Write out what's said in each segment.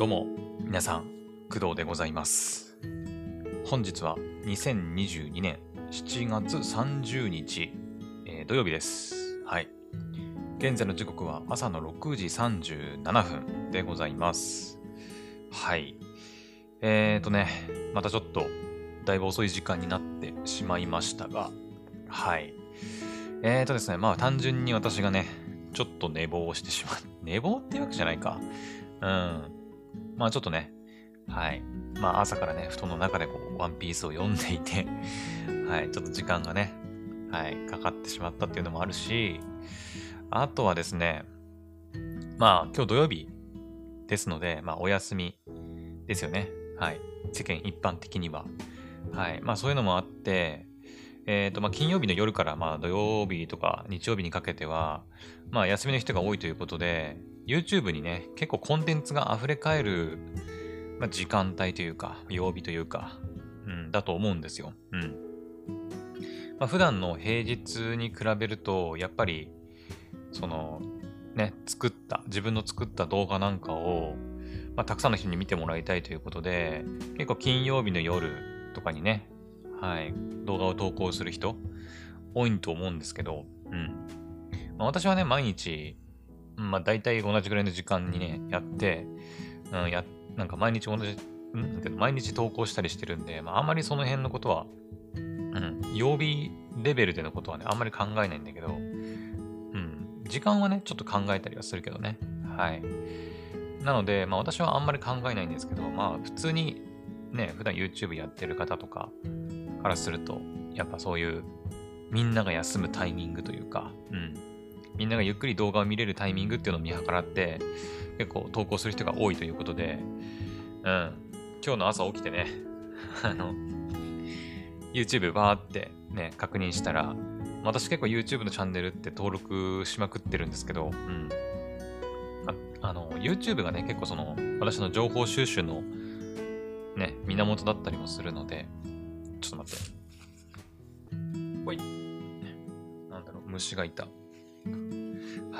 どうも、皆さん、工藤でございます。本日は2022年7月30日、えー土曜日です。はい。現在の時刻は朝の6時37分でございます。はい。えーとね、またちょっと、だいぶ遅い時間になってしまいましたが、はい。えーとですね、まあ単純に私がね、ちょっと寝坊してしまう。寝坊っていうわけじゃないか。うん。まあちょっとね、はい。まあ朝からね、布団の中でこう、ワンピースを読んでいて、はい。ちょっと時間がね、はい、かかってしまったっていうのもあるし、あとはですね、まあ今日土曜日ですので、まあお休みですよね。はい。世間一般的には。はい。まあそういうのもあって、えっ、と、まあ金曜日の夜からまあ土曜日とか日曜日にかけては、まあ休みの人が多いということで、YouTube にね、結構コンテンツが溢れ返る、まあ、時間帯というか、曜日というか、うん、だと思うんですよ。うん。まあ、普段の平日に比べると、やっぱり、その、ね、作った、自分の作った動画なんかを、まあ、たくさんの人に見てもらいたいということで、結構金曜日の夜とかにね、はい、動画を投稿する人、多いと思うんですけど、うん。まあ、私はね、毎日、まあ、大体同じぐらいの時間にね、やって、うん、や、なんか毎日同じ、んなんていうの毎日投稿したりしてるんで、まあ、あんまりその辺のことは、うん、曜日レベルでのことはね、あんまり考えないんだけど、うん、時間はね、ちょっと考えたりはするけどね。はい。なので、まあ私はあんまり考えないんですけど、まあ普通にね、普段 YouTube やってる方とかからすると、やっぱそういうみんなが休むタイミングというか、うん、みんながゆっくり動画を見れるタイミングっていうのを見計らって、結構投稿する人が多いということで、うん、今日の朝起きてね、あの、YouTube バーってね、確認したら、私結構 YouTube のチャンネルって登録しまくってるんですけど、うん。ああの、YouTube がね、結構その、私の情報収集のね、源だったりもするので、ちょっと待って。ほい。なんだろう、虫がいた。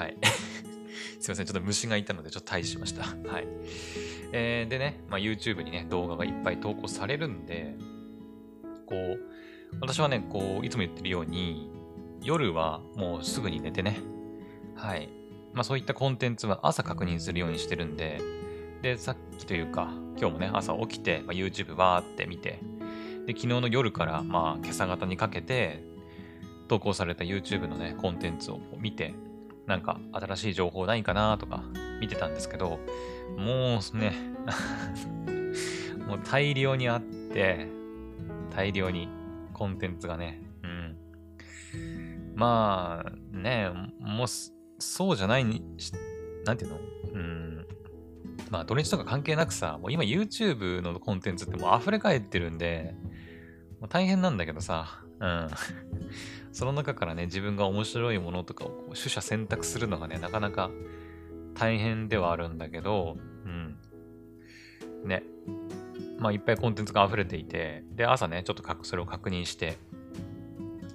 はい。すいません、ちょっと虫がいたので、ちょっと退治しました。はい。えー、でね、まあ、YouTube にね、動画がいっぱい投稿されるんで、こう、私はね、こう、いつも言ってるように、夜はもうすぐに寝てね、はい。まあそういったコンテンツは朝確認するようにしてるんで、で、さっきというか、今日もね、朝起きて、まあ、YouTube バーって見て、で、昨日の夜から、まあ今朝方にかけて、投稿された YouTube のね、コンテンツを見て、なんか新しい情報ないかなとか見てたんですけど、もうね、もう大量にあって、大量にコンテンツがね、うん。まあ、ね、もう、そうじゃないにし、なんていうの？うん。まあ、土日とか関係なくさ、もう今 YouTube のコンテンツってもう溢れ返ってるんで、もう大変なんだけどさ、うん。その中からね、自分が面白いものとかをこう取捨選択するのがね、なかなか大変ではあるんだけど、うん。ね。まあ、いっぱいコンテンツが溢れていて、で、朝ね、ちょっとそれを確認して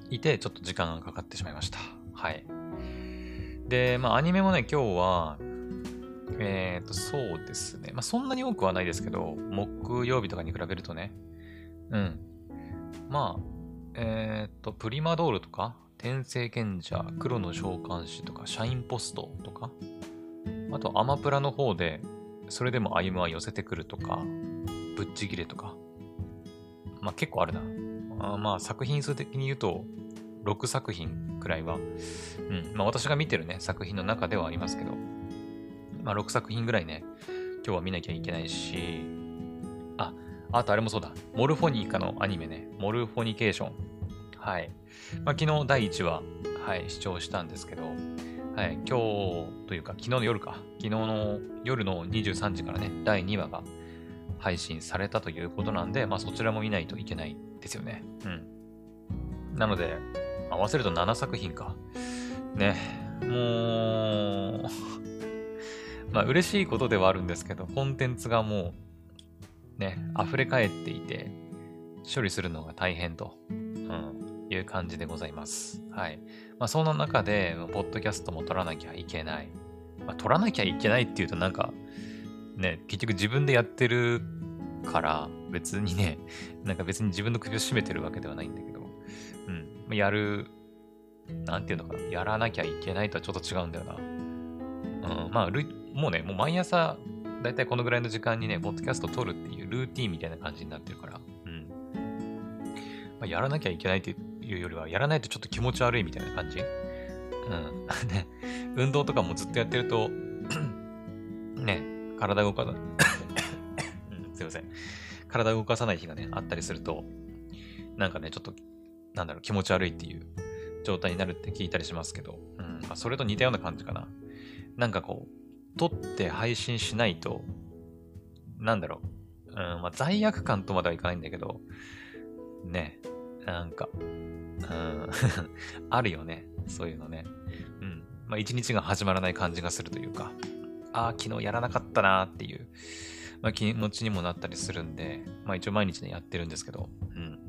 いて、ちょっと時間がかかってしまいました。はい。で、まあ、アニメもね、今日は、えっ、と、そうですね。まあ、そんなに多くはないですけど、木曜日とかに比べるとね。うん。まあ、えっ、と、プリマドールとか、天聖賢者、黒の召喚師とか、シャインポストとか、あと、アマプラの方で、それでも歩むは寄せてくるとか、ぶっちぎれとか。まあ結構あるな。あまあ作品数的に言うと、6作品くらいは、うん。まあ私が見てるね、作品の中ではありますけど、まあ6作品ぐらいね、今日は見なきゃいけないし、あ、とあれもそうだ。モルフォニカのアニメね、モルフォニケーション。はい。まあ昨日第1話、はい、視聴したんですけど、はい、今日というか昨日の夜か、昨日の夜の23時からね、第2話が配信されたということなんで、まあそちらも見ないといけないですよね。うん。なので、合わせると7作品か。ね、もう、まあ嬉しいことではあるんですけど、コンテンツがもう、ね、溢れ返っていて、処理するのが大変と、うん、いう感じでございます。はい。まあその中で、ポッドキャストも撮らなきゃいけない。まあ撮らなきゃいけないっていうとなんか、ね、結局自分でやってるから別にね、なんか別に自分の首を絞めてるわけではないんだけど、うん。やる、なんていうのかな。やらなきゃいけないとはちょっと違うんだよな。うん。まあ、もうね、もう毎朝、だいたいこのぐらいの時間にね、ポッドキャスト撮るっていうルーティンみたいな感じになってるから、うん。まあ、やらなきゃいけないっていうよりは、やらないとちょっと気持ち悪いみたいな感じ？うん。ね、運動とかもずっとやってると ね、体動かさ、うん、すいません。体動かさない日がね、あったりすると、なんかね、ちょっと、なんだろう、気持ち悪いっていう状態になるって聞いたりしますけど、うん、まあ、それと似たような感じかな。なんかこう、撮って配信しないと、なんだろう、うん、まあ、罪悪感とまではいかないんだけど、ね、なんか、うん、あるよね。そういうのね。うん。まあ、一日が始まらない感じがするというか、ああ、昨日やらなかったなーっていう、まあ、気持ちにもなったりするんで、まあ一応毎日ね、やってるんですけど、うん。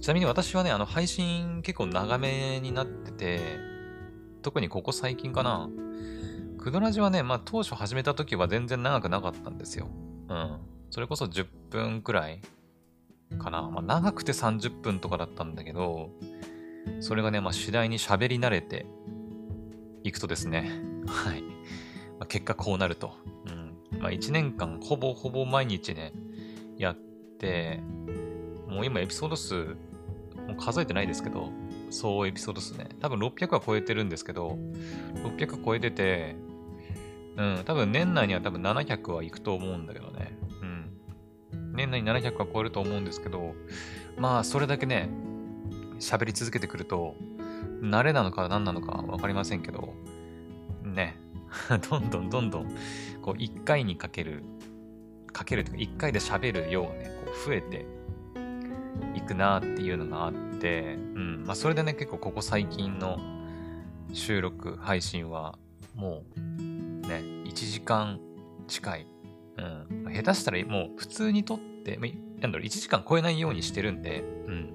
ちなみに私はね、あの、配信結構長めになってて、特にここ最近かな。クドラジはね、まあ当初始めた時は全然長くなかったんですよ。うん。それこそ10分くらいかな。まあ長くて30分とかだったんだけど、それがね、まあ次第に喋り慣れていくとですね、はい。まあ、結果こうなると。うん。まあ、1年間ほぼほぼ毎日ね、やって、もう今エピソード数、もう数えてないですけど、総エピソード数ね。多分600は超えてるんですけど、600超えてて、うん、多分年内には多分700はいくと思うんだけどね。うん。年内に700は超えると思うんですけど、まあ、それだけね、喋り続けてくると、慣れなのか何なのかわかりませんけど、ね、どんどんどんどん、こう、1回にかける、かけるというか、1回で喋る量がね、こう増えていくなっていうのがあって、うん。まあ、それでね、結構ここ最近の収録、配信は、もう、1時間近い。うん。下手したらもう普通に撮って、ま、なんだろう、1時間超えないようにしてるんで、うん。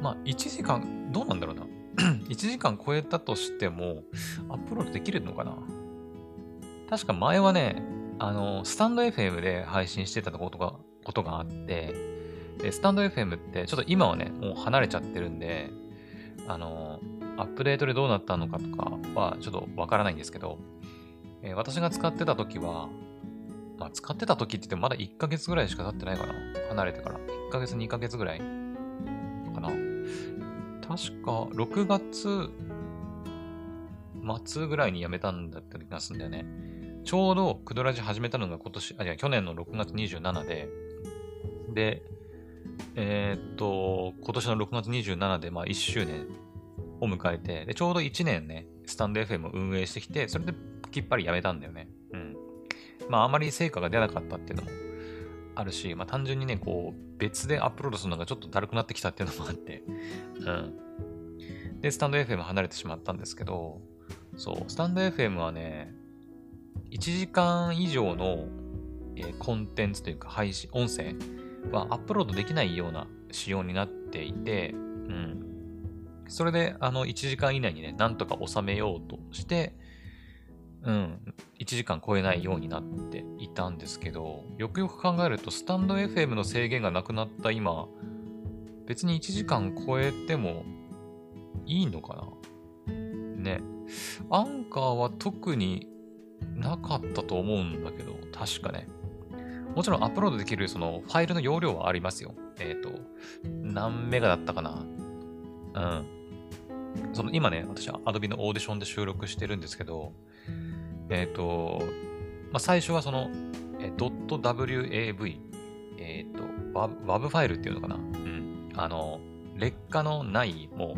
まあ、1時間、どうなんだろうな。1時間超えたとしても、アップロードできるのかな確か前はね、あの、スタンド FM で配信してたことが、ことがあって、で、スタンド FM ってちょっと今はね、もう離れちゃってるんで、あの、アップデートでどうなったのかとかはちょっとわからないんですけど、えー、私が使ってた時は、まあ、使ってた時って言ってもまだ1ヶ月ぐらいしか経ってないかな。離れてから。1ヶ月、2ヶ月ぐらいかな。確か6月末ぐらいに辞めたんだった気がするんだよね。ちょうどクドラジ始めたのが今年、あ、いや、去年の6月27で、で、えー、っと、今年の6月27で、まあ1周年を迎えて、で、ちょうど1年ね、スタンド FM を運営してきて、それできっぱり辞めたんだよね。うん。まああまり成果が出なかったっていうのもあるし、まあ単純にね、こう、別でアップロードするのがちょっとだるくなってきたっていうのもあって、うん。で、スタンド FM 離れてしまったんですけど、そう、スタンド FM はね、1時間以上の、えー、コンテンツというか配信、音声はアップロードできないような仕様になっていて、うん。それで、あの、1時間以内にね、なんとか収めようとして、うん、1時間超えないようになっていたんですけど、よくよく考えると、スタンド FM の制限がなくなった今、別に1時間超えてもいいのかな？ね。アンカーは特になかったと思うんだけど、確かね。もちろんアップロードできるそのファイルの容量はありますよ。えっ、ー、と、何メガだったかな？うん。その今ね、私は Adobe のオーディションで収録してるんですけど、えっ、ー、と、まあ、最初はその、えー、.wav、えっ、ー、と、WAV ファイルっていうのかな？うん。あの、劣化のない、も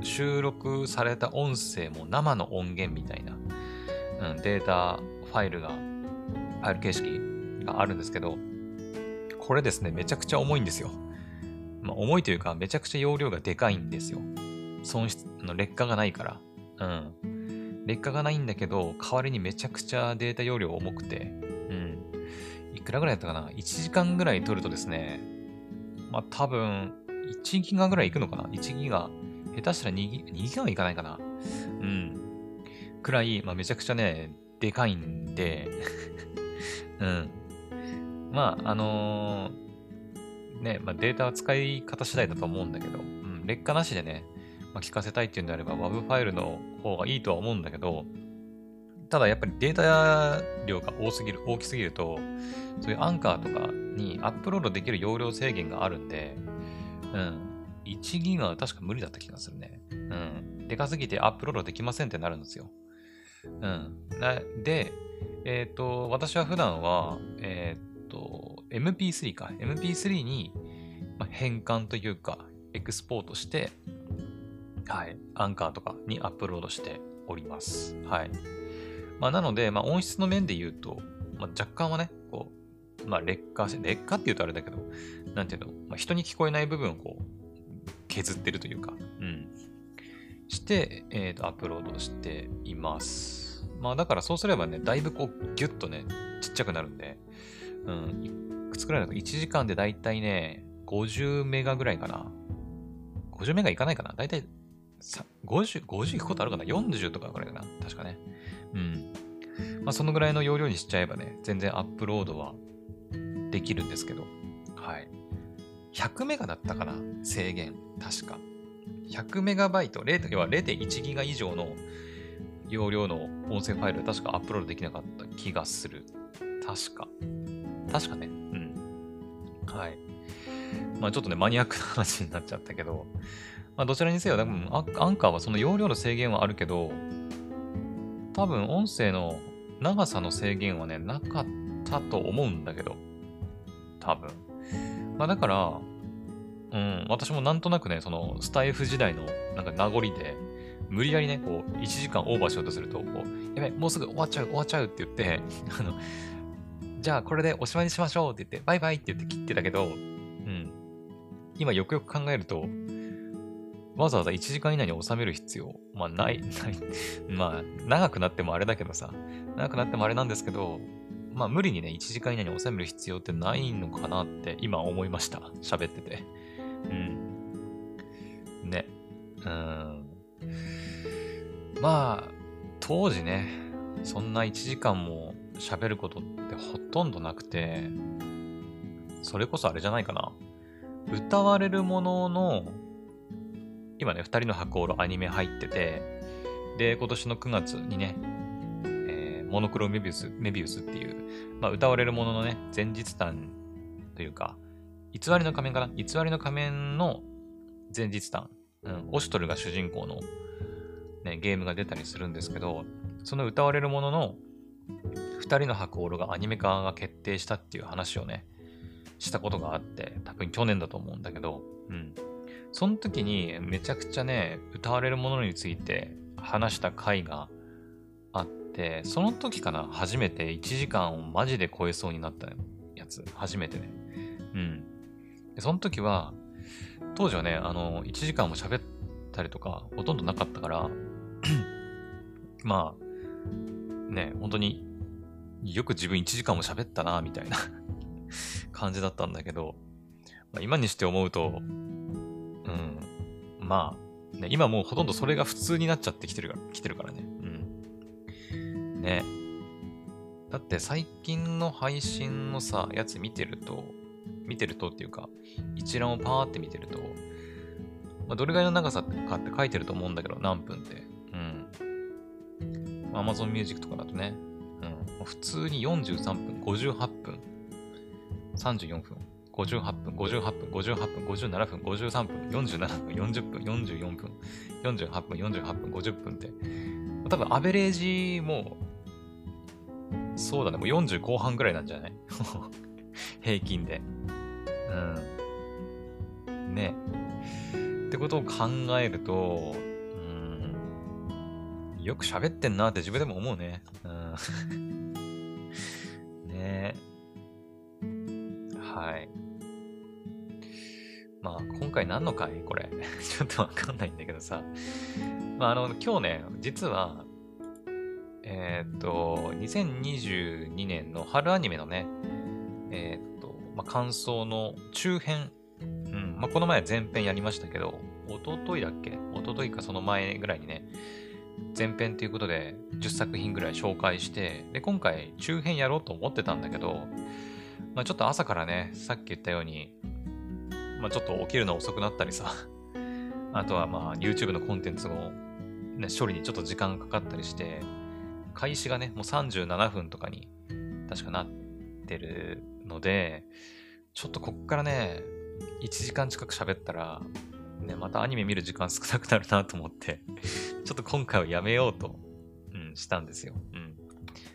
う、収録された音声も生の音源みたいな、うん、データファイルが、ファイル形式があるんですけど、これですね、めちゃくちゃ重いんですよ。まあ、重いというか、めちゃくちゃ容量がでかいんですよ。損失の劣化がないから。うん。劣化がないんだけど、代わりにめちゃくちゃデータ容量重くて、うん。いくらぐらいだったかな ?1 時間ぐらい取るとですね、まあ多分、1ギガぐらいいくのかな ?1 ギガ。下手したら2ギ ,2 ギガはいかないかな？うん。くらい、まあめちゃくちゃね、でかいんで うん。まあ、あのー、ね、まあ、データは使い方次第だと思うんだけど、うん、劣化なしでね、まあ、聞かせたいっていうんであれば WAV ファイルの方がいいとは思うんだけど、ただやっぱりデータ量が多すぎる、大きすぎると、そういうアンカーとかにアップロードできる容量制限があるんで、うん。1ギガは確か無理だった気がするね。うん。でかすぎてアップロードできませんってなるんですよ。うん。で、えっ、と、私は普段は、えっ、と、MP3 か。MP3 に、変換というか、エクスポートして、はい。アンカーとかにアップロードしております。はい。まあ、なので、まあ、音質の面で言うと、まあ、若干はね、こう、まあ、劣化して、劣化って言うとあれだけど、なんていうの、まあ、人に聞こえない部分をこう、削ってるというか、うん。して、えっ、ー、と、アップロードしています。まあ、だからそうすればね、だいぶこう、ギュッとね、ちっちゃくなるんで、うん、いくつくらいだと1時間でだいたいね、50メガぐらいかな。50メガいかないかな？だいたい50、50いくことあるかな ?40 とかぐらいかな？確かね。うん。まあ、そのぐらいの容量にしちゃえばね、全然アップロードはできるんですけど、はい。100メガだったかな？制限。確か。100メガバイト、要は0.1ギガ以上の容量の音声ファイル確かアップロードできなかった気がする。確か。確かね。うん。はい。まあちょっとね、マニアックな話になっちゃったけど、まあどちらにせよ、多分アンカーはその容量の制限はあるけど、多分音声の長さの制限はね、なかったと思うんだけど、多分。まあだから、うん、私もなんとなくね、そのスタイフ時代のなんか名残で、無理やりね、こう、1時間オーバーしようとすると、こう、やべ、もうすぐ終わっちゃう、終わっちゃうって言って、あの、じゃあこれでおしまいにしましょうって言って、バイバイって言って切ってたけど、うん。今よくよく考えると、わざわざ1時間以内に収める必要、まあない、ない、まあ長くなってもあれだけどさ、長くなってもあれなんですけど、まあ無理にね、1時間以内に収める必要ってないのかなって今思いました。喋ってて。うん。ね。うん。まあ、当時ね、そんな1時間も喋ることってほとんどなくて、それこそあれじゃないかな。歌われるものの、今ね、二人の箱ろアニメ入ってて、で、今年の9月にね、えー、モノクロメビウス、メビウスっていう、まあ、歌われるもののね、前日談というか、偽りの仮面かな？偽りの仮面の前日談。うん、オシュトルが主人公の、ね、ゲームが出たりするんですけど、その歌われるものの二人の白オロがアニメ化が決定したっていう話をね、したことがあって、多分去年だと思うんだけど、うん。その時にめちゃくちゃね、歌われるものについて話した回があって、その時かな、初めて1時間をマジで超えそうになったやつ。初めてね。うん。その時は、当時はね、あの、1時間も喋ったりとか、ほとんどなかったから まあ、ね、本当によく自分1時間も喋ったな、みたいな 感じだったんだけど、まあ、今にして思うと、まあ、ね、今もうほとんどそれが普通になっちゃってきてるから、来てるからね。うん。ね。だって最近の配信のさ、やつ見てると、見てるとっていうか、一覧をパーって見てると、まあ、どれぐらいの長さかって書いてると思うんだけど、何分って。うん。Amazon Music とかだとね、うん、普通に43分、58分、34分、58分、58分、58分、57分、53分、47分、40分、44分、48分、48分、50分って、多分アベレージも、そうだね、もう40後半ぐらいなんじゃない？平均で。うん。ね。ってことを考えると、よく喋ってんなって自分でも思うね。うん。ねはい。まあ、今回何の回？これ。ちょっとわかんないんだけどさ。まあ、あの、今日ね、実は、えー、っと、2022年の春アニメのね、えー、っと、まあ、感想の中編。うん。まあ、この前前編やりましたけど、おとといだっけ？おとといかその前ぐらいにね、前編ということで10作品ぐらい紹介して、で、今回中編やろうと思ってたんだけど、まあちょっと朝からね、さっき言ったように、まあちょっと起きるの遅くなったりさ、あとはまあ YouTube のコンテンツも、ね、処理にちょっと時間かかったりして、開始がね、もう37分とかに確かなってるので、ちょっとこっからね、1時間近く喋ったら、ね、またアニメ見る時間少なくなるなと思って ちょっと今回はやめようと、うん、したんですよ。うん。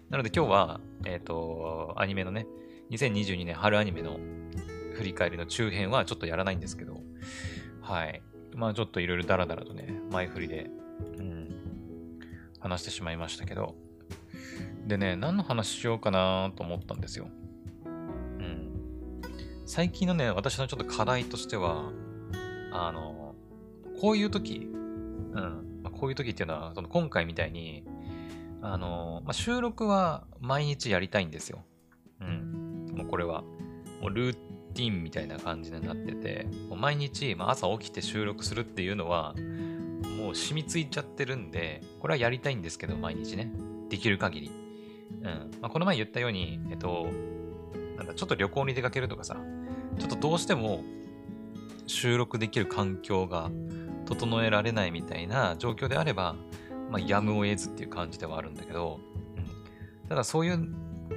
なので今日は、えっ、ー、と、アニメのね、2022年春アニメの振り返りの中編はちょっとやらないんですけど、はい。まあちょっといろいろダラダラとね、前振りで、うん、話してしまいましたけど、でね、何の話しようかなと思ったんですよ。うん。最近のね、私のちょっと課題としては、あの、こういう時、うん、ま、こういう時っていうのは、その今回みたいに、あの、まあ、収録は毎日やりたいんですよ。うん。もうこれは、もうルーティーンみたいな感じになってて、もう毎日、まあ、朝起きて収録するっていうのは、もう染みついちゃってるんで、これはやりたいんですけど、毎日ね。できる限り。うん。まあ、この前言ったように、えっと、なんだ、ちょっと旅行に出かけるとかさ、ちょっとどうしても収録できる環境が整えられないみたいな状況であれば、まあ、やむを得ずっていう感じではあるんだけど、うん、ただそういう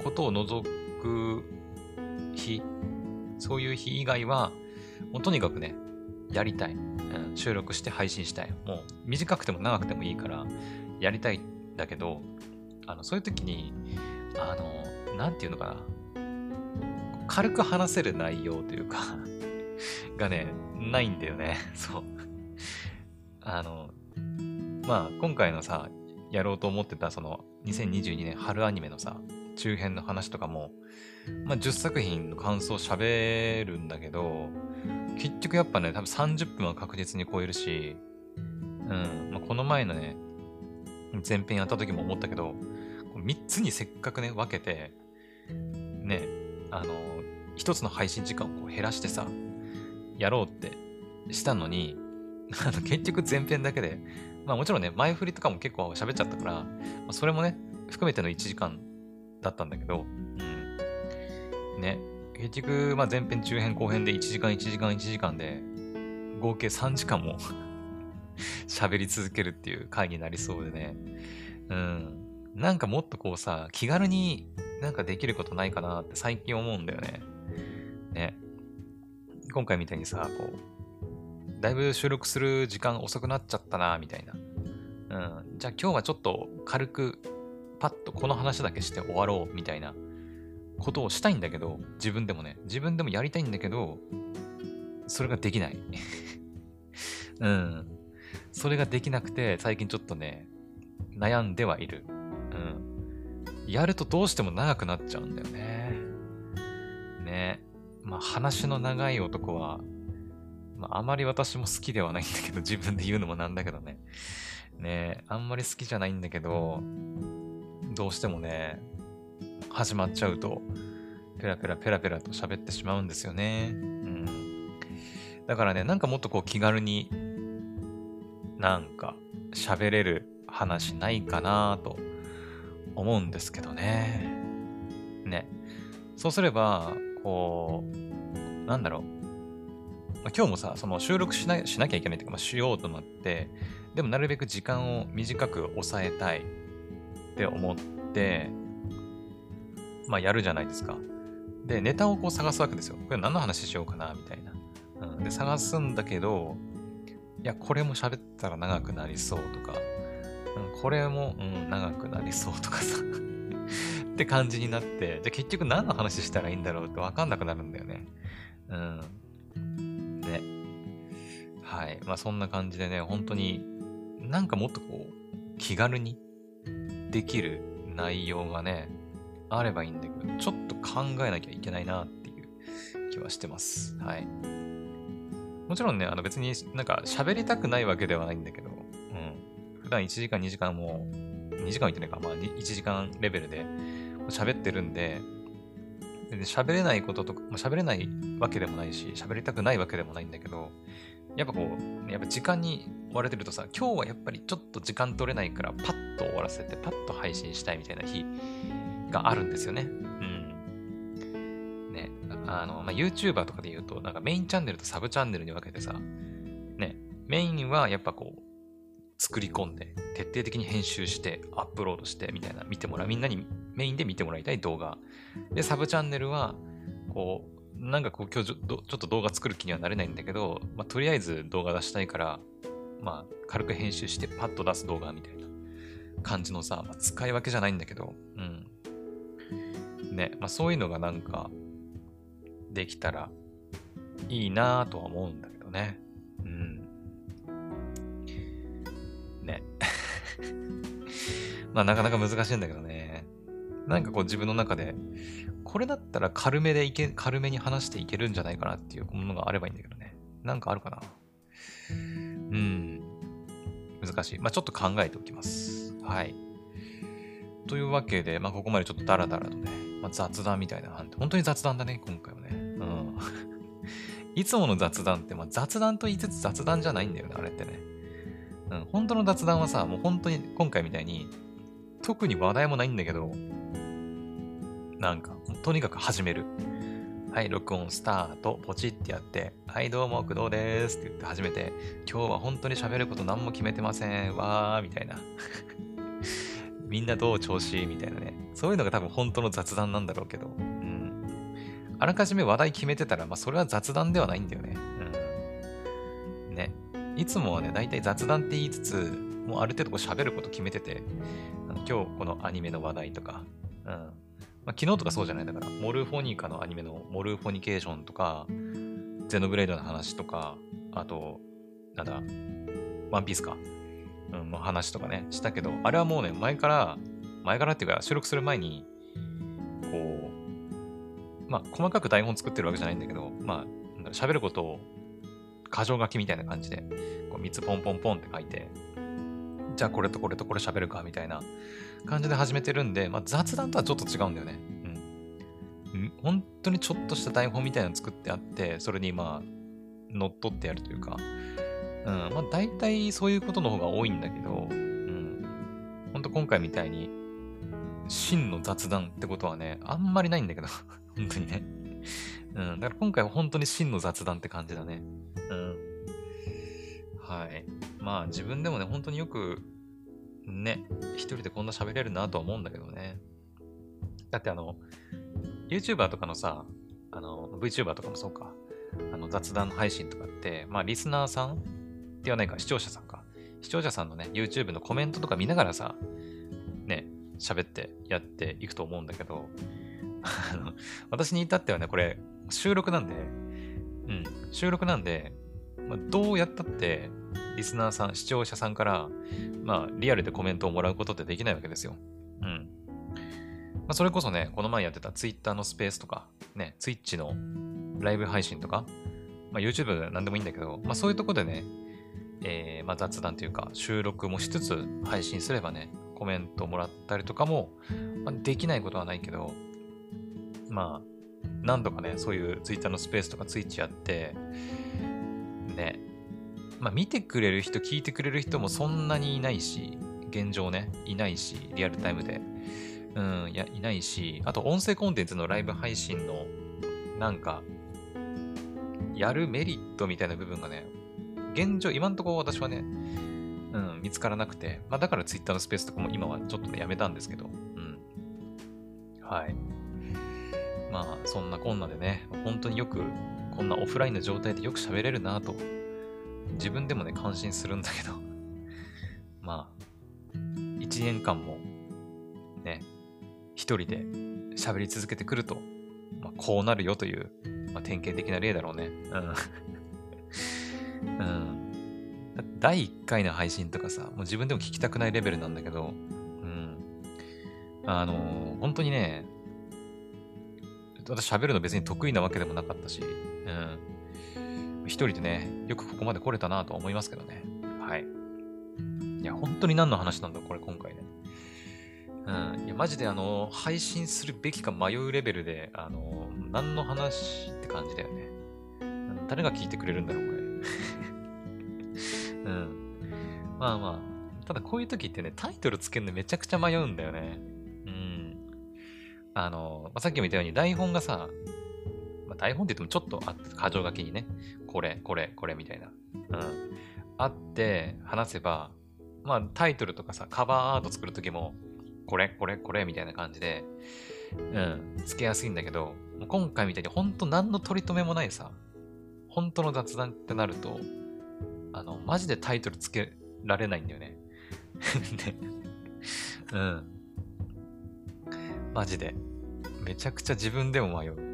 ことを除く日、そういう日以外は、もうとにかくね、やりたい、うん。収録して配信したい。もう短くても長くてもいいから、やりたいんだけど、あの、そういう時に、あの、なんていうのかな。軽く話せる内容というか がね、ないんだよね。そう。あの、まあ、今回のさ、やろうと思ってた、その、2022年春アニメのさ、中編の話とかも、まあ、10作品の感想を喋るんだけど、結局やっぱね、多分30分は確実に超えるし、うん、まあ、この前のね、前編やった時も思ったけど、3つにせっかくね、分けて、ね、あの、1つの配信時間をこう減らしてさ、やろうってしたのに、あの結局前編だけで、まあもちろんね、前振りとかも結構喋っちゃったから、まあ、それもね、含めての1時間だったんだけど、うん。ね、結局、まあ前編、中編、後編で1時間、1時間、1時間で、合計3時間も 喋り続けるっていう回になりそうでね。うん。なんかもっとこうさ、気軽になんかできることないかなって最近思うんだよね。ね。今回みたいにさ、こう、だいぶ収録する時間遅くなっちゃったな、みたいな。うん。じゃあ今日はちょっと軽く、パッとこの話だけして終わろう、みたいなことをしたいんだけど、自分でもね、自分でもやりたいんだけど、それができない。うん。それができなくて、最近ちょっとね、悩んではいる。うん。やるとどうしても長くなっちゃうんだよね。ね。まあ、話の長い男は、まあ、あまり私も好きではないんだけど、自分で言うのもなんだけどね。ねあんまり好きじゃないんだけど、どうしてもね、始まっちゃうと、ペラペラペラペラと喋ってしまうんですよね。うん。だからね、なんかもっとこう気軽に、なんか喋れる話ないかなと思うんですけどね。ね。そうすれば、こう、なんだろう。今日もさ、その収録しなしなきゃいけないというか、まあ、しようと思って、でもなるべく時間を短く抑えたいって思って、まあやるじゃないですか。で、ネタをこう探すわけですよ。これ何の話しようかな、みたいな。うん、で、探すんだけど、いや、これも喋ったら長くなりそうとか、うん、これも、うん、長くなりそうとかさ って感じになって、じゃ結局何の話したらいいんだろうってわかんなくなるんだよね。うん。ね。はい。まあそんな感じでね、本当になんかもっとこう、気軽にできる内容がね、あればいいんだけど、ちょっと考えなきゃいけないなっていう気はしてます。はい。もちろんね、あの別になんか喋りたくないわけではないんだけど、うん。普段1時間2時間も2時間言ってないか、まあ1時間レベルで喋ってるんで、喋れないこととか、喋れないわけでもないし、喋りたくないわけでもないんだけど、やっぱこう、やっぱ時間に追われてるとさ、今日はやっぱりちょっと時間取れないから、パッと終わらせて、パッと配信したいみたいな日があるんですよね。うん。ね、あの、まあ、YouTuber とかで言うと、なんかメインチャンネルとサブチャンネルに分けてさ、ね、メインはやっぱこう、作り込んで、徹底的に編集して、アップロードして、みたいな、見てもらう、みんなにメインで見てもらいたい動画。で、サブチャンネルは、こう、なんかこう今日ちょっと動画作る気にはなれないんだけど、まあ、とりあえず動画出したいから、まあ、軽く編集してパッと出す動画みたいな感じのさ、まあ、使い分けじゃないんだけど、うん。ね、まあそういうのがなんか、できたらいいなぁとは思うんだけどね。うん。ね。まあなかなか難しいんだけどね。なんかこう自分の中で、これだったら軽めでいけ、軽めに話していけるんじゃないかなっていうものがあればいいんだけどね。なんかあるかな？うん難しい。まあちょっと考えておきます。はい。というわけで、まあここまでちょっとダラダラとね、まあ、雑談みたいな本当に雑談だね、今回はね。うん。いつもの雑談って、まあ、雑談と言いつつ雑談じゃないんだよね、あれってね。うん、本当の雑談はさ、もう本当に今回みたいに、特に話題もないんだけど、なんか、とにかく始める。はい、録音スタート、ポチってやって、はい、どうも、工藤ですって言って始めて、今日は本当に喋ること何も決めてません。わー、みたいな。みんなどう調子？みたいなね。そういうのが多分本当の雑談なんだろうけど。うん。あらかじめ話題決めてたら、まあそれは雑談ではないんだよね。うん。ね。いつもはね、大体雑談って言いつつ、もうある程度こう喋ること決めてて、今日このアニメの話題とか、うん。まあ、昨日とかそうじゃないだから、モルフォニカのアニメのモルフォニケーションとか、ゼノブレイドの話とか、あと、なんだ、ワンピースか、うん、の話とかね、したけど、あれはもうね、前から、前からっていうか、収録する前に、こう、まあ、細かく台本作ってるわけじゃないんだけど、まあ、喋ることを、箇条書きみたいな感じで、こう3つポンポンポンって書いて、じゃあこれとこれとこれ喋るかみたいな感じで始めてるんで、まあ、雑談とはちょっと違うんだよね。うん。本当にちょっとした台本みたいなの作ってあって、それにまあ、乗っ取ってやるというか、うん、まあ大体そういうことの方が多いんだけど、うん。ほんと今回みたいに、真の雑談ってことはね、あんまりないんだけど、本当にね。うん、だから今回は本当に真の雑談って感じだね。うん。はい。まあ自分でもね、本当によくね、一人でこんな喋れるなとは思うんだけどね。だってあの、YouTuber とかのさ、あの、VTuber とかもそうか、あの雑談配信とかって、まあリスナーさんではないか、視聴者さんか。視聴者さんのね、YouTube のコメントとか見ながらさ、ね、喋ってやっていくと思うんだけど、あの、私に至ってはね、これ、収録なんで、うん、収録なんで、まあ、どうやったって、リスナーさん、視聴者さんから、まあ、リアルでコメントをもらうことってできないわけですよ。うん。まあ、それこそね、この前やってた Twitter のスペースとか、ね、Twitch のライブ配信とか、まあ、YouTube なんでもいいんだけど、まあ、そういうとこでね、えー、まあ、雑談というか、収録もしつつ配信すればね、コメントもらったりとかも、まあ、できないことはないけど、まあ、何度かね、そういう Twitter のスペースとか Twitch やって、ね、まあ、見てくれる人、聞いてくれる人もそんなにいないし、現状ね、いないし、リアルタイムで。うん、いや、いないし、あと音声コンテンツのライブ配信の、なんか、やるメリットみたいな部分がね、現状、今んとこ私はね、うん、見つからなくて、まあだから Twitter のスペースとかも今はちょっとね、やめたんですけど、うん。はい。まあ、そんなこんなでね、本当によく、こんなオフラインの状態でよく喋れるなと自分でもね、感心するんだけど まあ、1年間も、ね、一人で喋り続けてくると、まあ、こうなるよという、まあ、典型的な例だろうね。うん。うん。第1回の配信とかさ、もう自分でも聞きたくないレベルなんだけど、うん。あのー、本当にね、私喋るの別に得意なわけでもなかったし、うん。一人でね、よくここまで来れたなとは思いますけどね。はい。いや、本当に何の話なんだ、これ今回ね。うん。いや、マジであの、配信するべきか迷うレベルで、あの、何の話って感じだよね。誰が聞いてくれるんだろう、これ。うん。まあまあ、ただこういう時ってね、タイトルつけるのめちゃくちゃ迷うんだよね。うん。あの、まあ、さっきも言ったように台本がさ、まあ、台本って言ってもちょっとあって、箇条書きにね、これ、これ、これみたいな。うん。あって話せば、まあタイトルとかさ、カバーアート作るときも、これ、これ、これみたいな感じで、うん、つけやすいんだけど、今回みたいにほんと何の取り留めもないさ、本当の雑談ってなると、あの、マジでタイトルつけられないんだよね。で、うん。マジで。めちゃくちゃ自分でも迷う。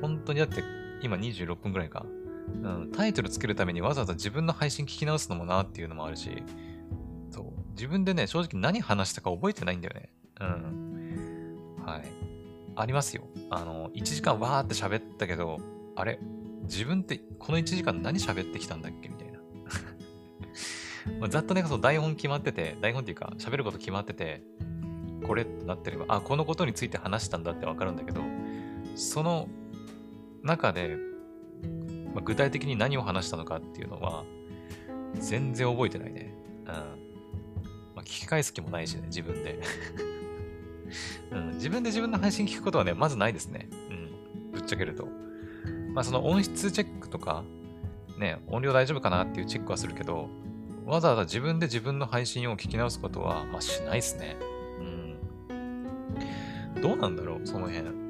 本当にだって、今26分くらいか。うん、タイトルつけるためにわざわざ自分の配信聞き直すのもなっていうのもあるし、そう。自分でね、正直何話したか覚えてないんだよね。うん。はい。ありますよ。あの、1時間わーって喋ったけど、あれ？自分ってこの1時間何喋ってきたんだっけみたいな。まあ、ざっとね、そう台本決まってて、台本っていうか喋ること決まってて、これってなってれば、あ、このことについて話したんだってわかるんだけど、その中でまあ、具体的に何を話したのかっていうのは、全然覚えてないね。うん。まあ、聞き返す気もないしね、自分で。うん、自分で自分の配信聞くことはね、まずないですね。うん。ぶっちゃけると。まあ、その音質チェックとか、ね、音量大丈夫かなっていうチェックはするけど、わざわざ自分で自分の配信を聞き直すことは、まあ、しないですね。うん。どうなんだろう、その辺。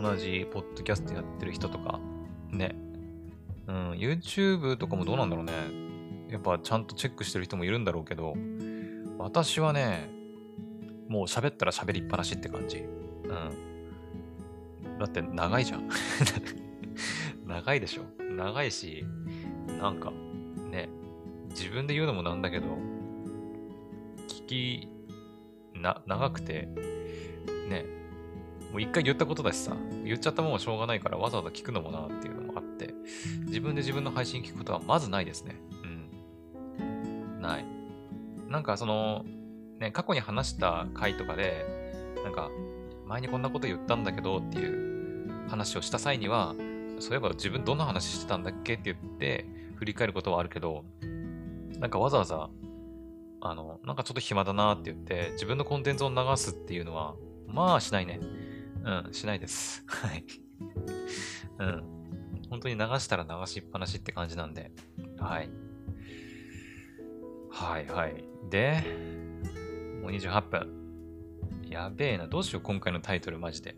同じポッドキャストやってる人とか、ね、うん、YouTube とかもどうなんだろうね。やっぱちゃんとチェックしてる人もいるんだろうけど、私はね、もう喋ったら喋りっぱなしって感じ。うん。だって長いじゃん。長いでしょ。長いし、なんか、ね、自分で言うのもなんだけど、聞き、な、長くて、ね、もう一回言ったことだしさ、言っちゃったもんはしょうがないからわざわざ聞くのもなっていうのもあって、自分で自分の配信聞くことはまずないですね。うん。ない。なんかその、ね、過去に話した回とかで、なんか、前にこんなこと言ったんだけどっていう話をした際には、そういえば自分どんな話してたんだっけって言って振り返ることはあるけど、なんかわざわざ、あの、なんかちょっと暇だなって言って自分のコンテンツを流すっていうのは、まあしないね。うん、しないです。はい。うん。本当に流したら流しっぱなしって感じなんで。はい。はいはい。で、もう28分。やべえな。どうしよう、今回のタイトルマジで。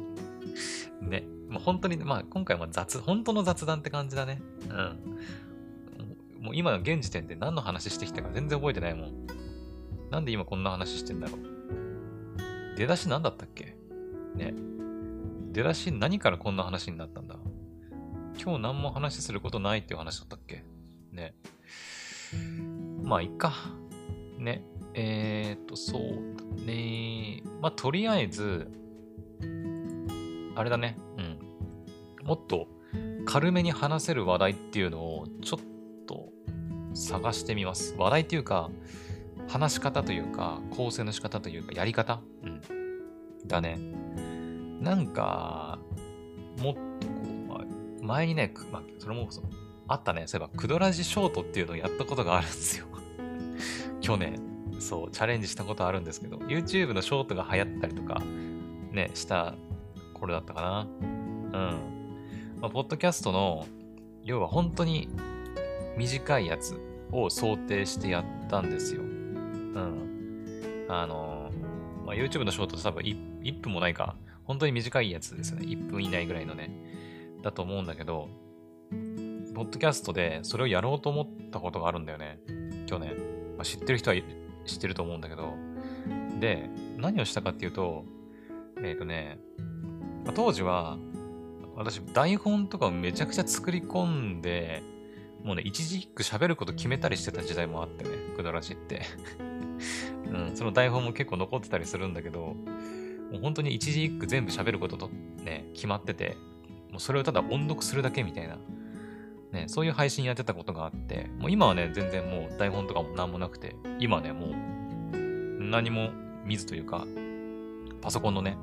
ね。もう本当に、まあ今回は雑、本当の雑談って感じだね。うん。もう今の現時点で何の話してきたか全然覚えてないもん。なんで今こんな話してんだろう。出だし何だったっけ？ね。出だし何からこんな話になったんだ？今日何も話することないっていう話だったっけ？ね。まあ、いっか。ね。えー、っと、そうだね。まあ、とりあえず、あれだね。うん。もっと軽めに話せる話題っていうのをちょっと探してみます。話題っていうか、話し方というか、構成の仕方というか、やり方？うん。だね。なんか、もっとこう、前にね、まあ、それもあったね。そういえば、クドラジショートっていうのをやったことがあるんですよ。去年、そう、チャレンジしたことあるんですけど、YouTube のショートが流行ったりとか、ね、した頃だったかな。うん。まあ、ポッドキャストの、要は本当に短いやつを想定してやったんですよ。うん。あの、まあ、YouTube のショートって多分1分もないか。本当に短いやつですね。1分以内ぐらいのね。だと思うんだけど、ポッドキャストでそれをやろうと思ったことがあるんだよね。去年。まあ、知ってる人は知ってると思うんだけど。で、何をしたかっていうと、えっ、ー、とね、まあ、当時は、私、台本とかをめちゃくちゃ作り込んで、もうね、一時一句喋ること決めたりしてた時代もあってね、くだらしって。うん、その台本も結構残ってたりするんだけど、もう本当に一字一句全部喋ることとね、決まってて、もうそれをただ音読するだけみたいな、ね、そういう配信やってたことがあって、もう今はね、全然もう台本とかも何もなくて、今ね、もう何も見ずというか、パソコンのね、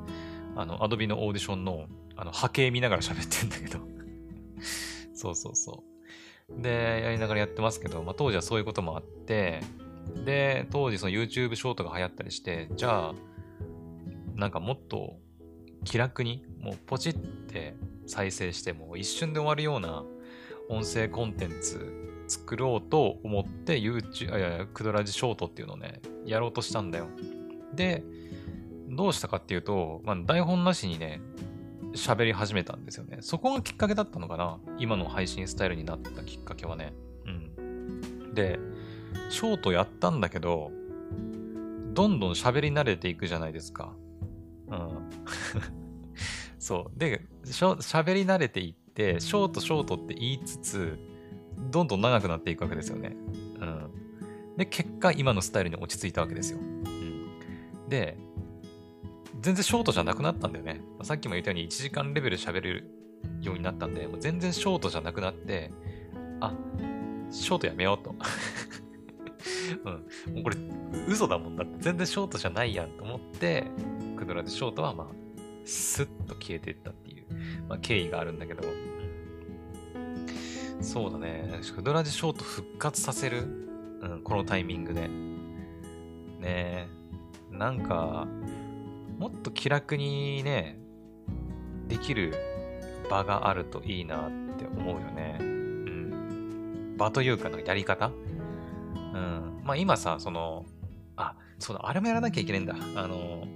あの、アドビのオーディションの、あの、波形見ながら喋ってんだけど。そうそうそう。で、やりながらやってますけど、まあ、当時はそういうこともあって、で、当時その YouTube ショートが流行ったりして、じゃあ、なんかもっと気楽に、もうポチって再生しても一瞬で終わるような音声コンテンツ作ろうと思って YouTube、いやいや、クドラジショートっていうのをね、やろうとしたんだよ。で、どうしたかっていうと、まあ、台本なしにね、喋り始めたんですよね。そこがきっかけだったのかな今の配信スタイルになったきっかけはね。うん。で、ショートやったんだけど、どんどん喋り慣れていくじゃないですか。うん。そう。で、喋り慣れていって、ショートショートって言いつつ、どんどん長くなっていくわけですよね。うん。で、結果、今のスタイルに落ち着いたわけですよ。うん。で、全然ショートじゃなくなったんだよね。さっきも言ったように1時間レベル喋れるようになったんで、もう全然ショートじゃなくなって、あ、ショートやめようと。うん。もうこれ、嘘だもんだって、全然ショートじゃないやんと思って、クドラでショートはまあ、スッと消えていったっていう、まあ、経緯があるんだけど、そうだね。クドラジショート復活させる、うん、このタイミングで。ねなんか、もっと気楽にね、できる場があるといいなって思うよね。うん。場というか、やり方？うん。まあ今さ、その、あ、そうだ、あれもやらなきゃいけないんだ。あの、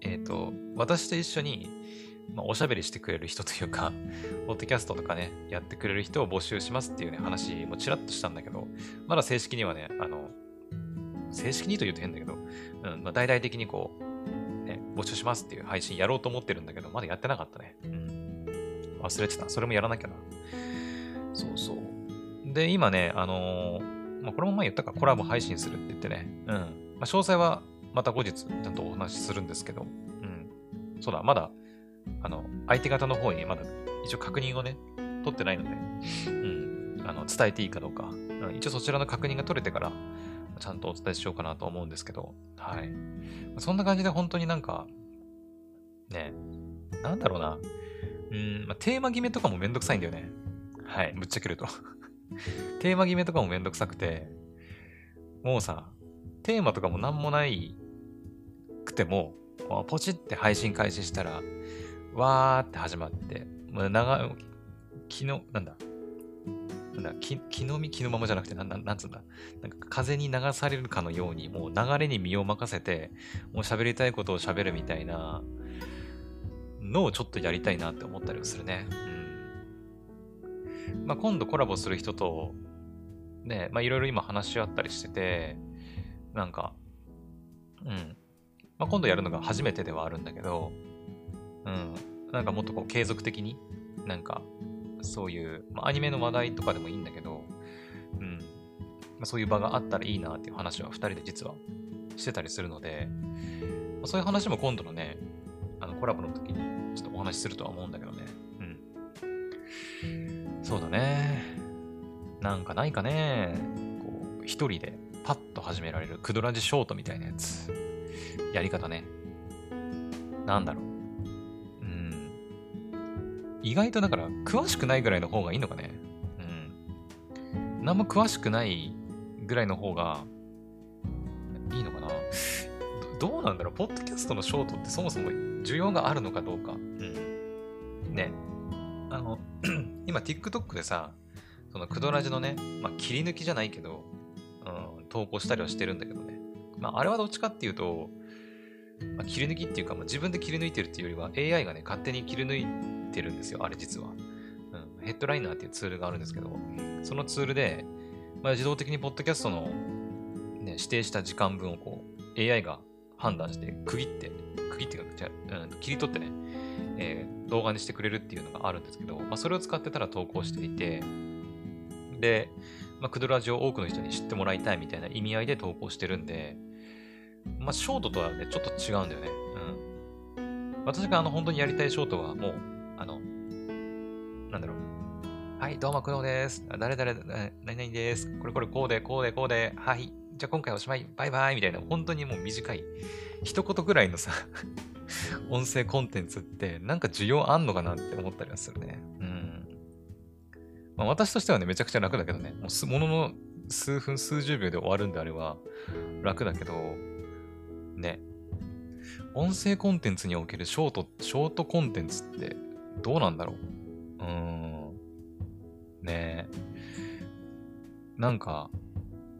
えっ、ー、と、私と一緒に、まあ、おしゃべりしてくれる人というか、ポッドキャストとかね、やってくれる人を募集しますっていうね、話もちらっとしたんだけど、まだ正式にはね、あの、正式にと言うと変だけど、うん、まあ、大々的にこう、ね、募集しますっていう配信やろうと思ってるんだけど、まだやってなかったね。うん。忘れてた。それもやらなきゃな。そうそう。で、今ね、あのー、まあ、これも前言ったかコラボ配信するって言ってね、うん。まあ、詳細はまた後日ちゃんとお話しするんですけど、うん。そうだ、まだ、あの、相手方の方にまだ一応確認をね、取ってないので、うん。あの、伝えていいかどうか、うん、一応そちらの確認が取れてから、ちゃんとお伝えしようかなと思うんですけど、はい。そんな感じで本当になんか、ね、なんだろうな。うん、まあ、テーマ決めとかもめんどくさいんだよね。はい、ぶっちゃけると テーマ決めとかもめんどくさくて、もうさ、テーマとかもなんもないくても、ポチって配信開始したら、わーって始まって、もう長、昨日、なんだ、なんだ、気気の身気のままじゃなくて、なん、なんつうんだ。なんか風に流されるかのように、もう流れに身を任せて、もう喋りたいことを喋るみたいなのをちょっとやりたいなって思ったりするね。うん。まあ、今度コラボする人と、ね、まあ、いろいろ今話し合ったりしてて、なんか、うん。まあ、今度やるのが初めてではあるんだけど、うん。なんかもっとこう継続的に、なんか、そういう、まあ、アニメの話題とかでもいいんだけど、うん。まあ、そういう場があったらいいなっていう話は2人で実はしてたりするので、まあ、そういう話も今度のね、あのコラボの時にちょっとお話しするとは思うんだけどね。うん。そうだね。なんかないかね。こう、一人でパッと始められるクドラジショートみたいなやつ。やり方ね。なんだろう。意外とだから詳しくないぐらいの方がいいのかね。うん。何も詳しくないぐらいの方がいいのかな。どうなんだろうポッドキャストのショートってそもそも需要があるのかどうか。うん。ね。あの、今 TikTok でさ、そのクドラジのね、まあ、切り抜きじゃないけど、投稿したりはしてるんだけどね。まあ、あれはどっちかっていうと、まあ、切り抜きっていうか、まあ、自分で切り抜いてるっていうよりは AI がね、勝手に切り抜いてるんですよ、あれ実は。うん、ヘッドライナーっていうツールがあるんですけど、そのツールで、まあ、自動的にポッドキャストの、ね、指定した時間分をこう AI が判断して区切って、区切ってじゃ、うん、切り取ってね、えー、動画にしてくれるっていうのがあるんですけど、まあ、それを使ってたら投稿していて、で、まあ、クドラジを多くの人に知ってもらいたいみたいな意味合いで投稿してるんで、まあ、ショートとはね、ちょっと違うんだよね。うん。私があの、本当にやりたいショートはもう、あの、なんだろう。はい、どうも、工藤です。誰々、何々です。これこれこうで、こうで、こうで、はい。じゃあ今回おしまい、バイバイみたいな、本当にもう短い、一言ぐらいのさ 音声コンテンツって、なんか需要あんのかなって思ったりはするね。まあ、私としてはね、めちゃくちゃ楽だけどね、もうものの数分、数十秒で終わるんであれば楽だけど、ね、音声コンテンツにおけるショート、ショートコンテンツってどうなんだろううーん。ね。なんか、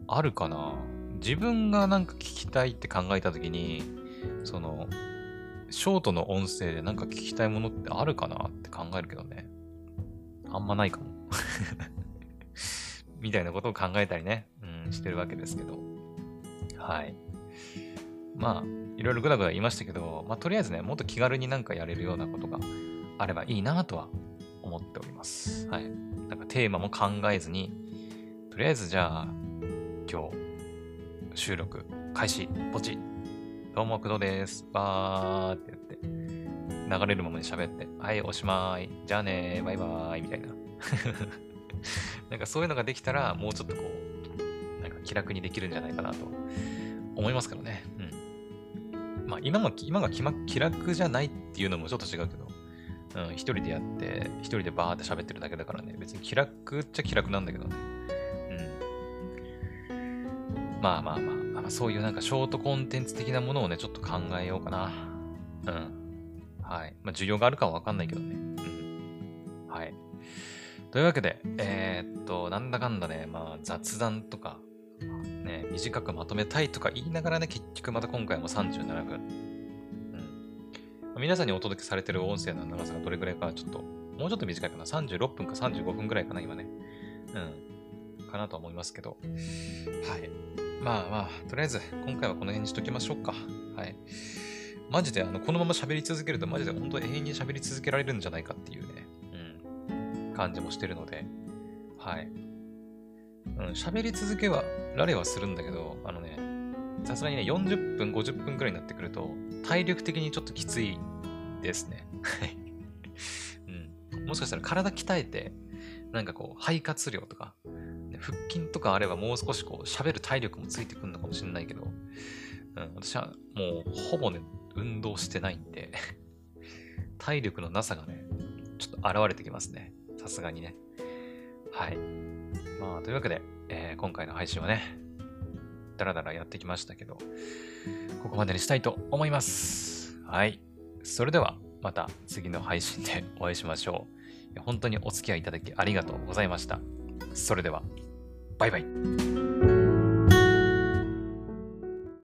あるかな自分がなんか聞きたいって考えたときに、その、ショートの音声でなんか聞きたいものってあるかなって考えるけどね。あんまないかも。みたいなことを考えたりね、うん、してるわけですけど。はい。まあ、いろいろぐだぐだ言いましたけど、まあ、とりあえずね、もっと気軽になんかやれるようなことがあればいいなとは思っております。はい。なんかテーマも考えずに、とりあえずじゃあ、今日、収録開始、ポチどうも、工藤です。バーって言って、流れるままに喋って、はい、おしまい。じゃあねバイバーイ、みたいな。なんかそういうのができたら、もうちょっとこう、なんか気楽にできるんじゃないかなと思いますからね。うん。まあ、今も、今が気,、ま、気楽じゃないっていうのもちょっと違うけど、うん、一人でやって、一人でバーって喋ってるだけだからね、別に気楽っちゃ気楽なんだけどね。うん。まあまあまあ、まあ、そういうなんかショートコンテンツ的なものをね、ちょっと考えようかな。うん。はい。まあ、需要があるかはわかんないけどね。うん。というわけで、えー、っと、なんだかんだね、まあ、雑談とか、ね、短くまとめたいとか言いながらね、結局また今回も37分。うん。皆さんにお届けされてる音声の長さがどれぐらいか、ちょっと、もうちょっと短いかな。36分か35分ぐらいかな、今ね。うん。かなと思いますけど。はい。まあまあ、とりあえず、今回はこの辺にしときましょうか。はい。マジで、あの、このまま喋り続けると、マジで本当永遠に喋り続けられるんじゃないかっていうね、感じもしてるので、はい。うん、喋り続けは、られはするんだけど、あのね、さすがにね、40分、50分くらいになってくると、体力的にちょっときついですね。はい。うん。もしかしたら体鍛えて、なんかこう、肺活量とか、腹筋とかあればもう少しこう喋る体力もついてくるのかもしれないけど、うん、私はもうほぼね、運動してないんで体力のなさがね、ちょっと現れてきますね。さすがにね。はい。まあ、というわけで、えー、今回の配信はね、だらだらやってきましたけど、ここまでにしたいと思います。はい。それでは、また次の配信で お会いしましょう。本当にお付き合いいただきありがとうございました。それでは。バイバイ。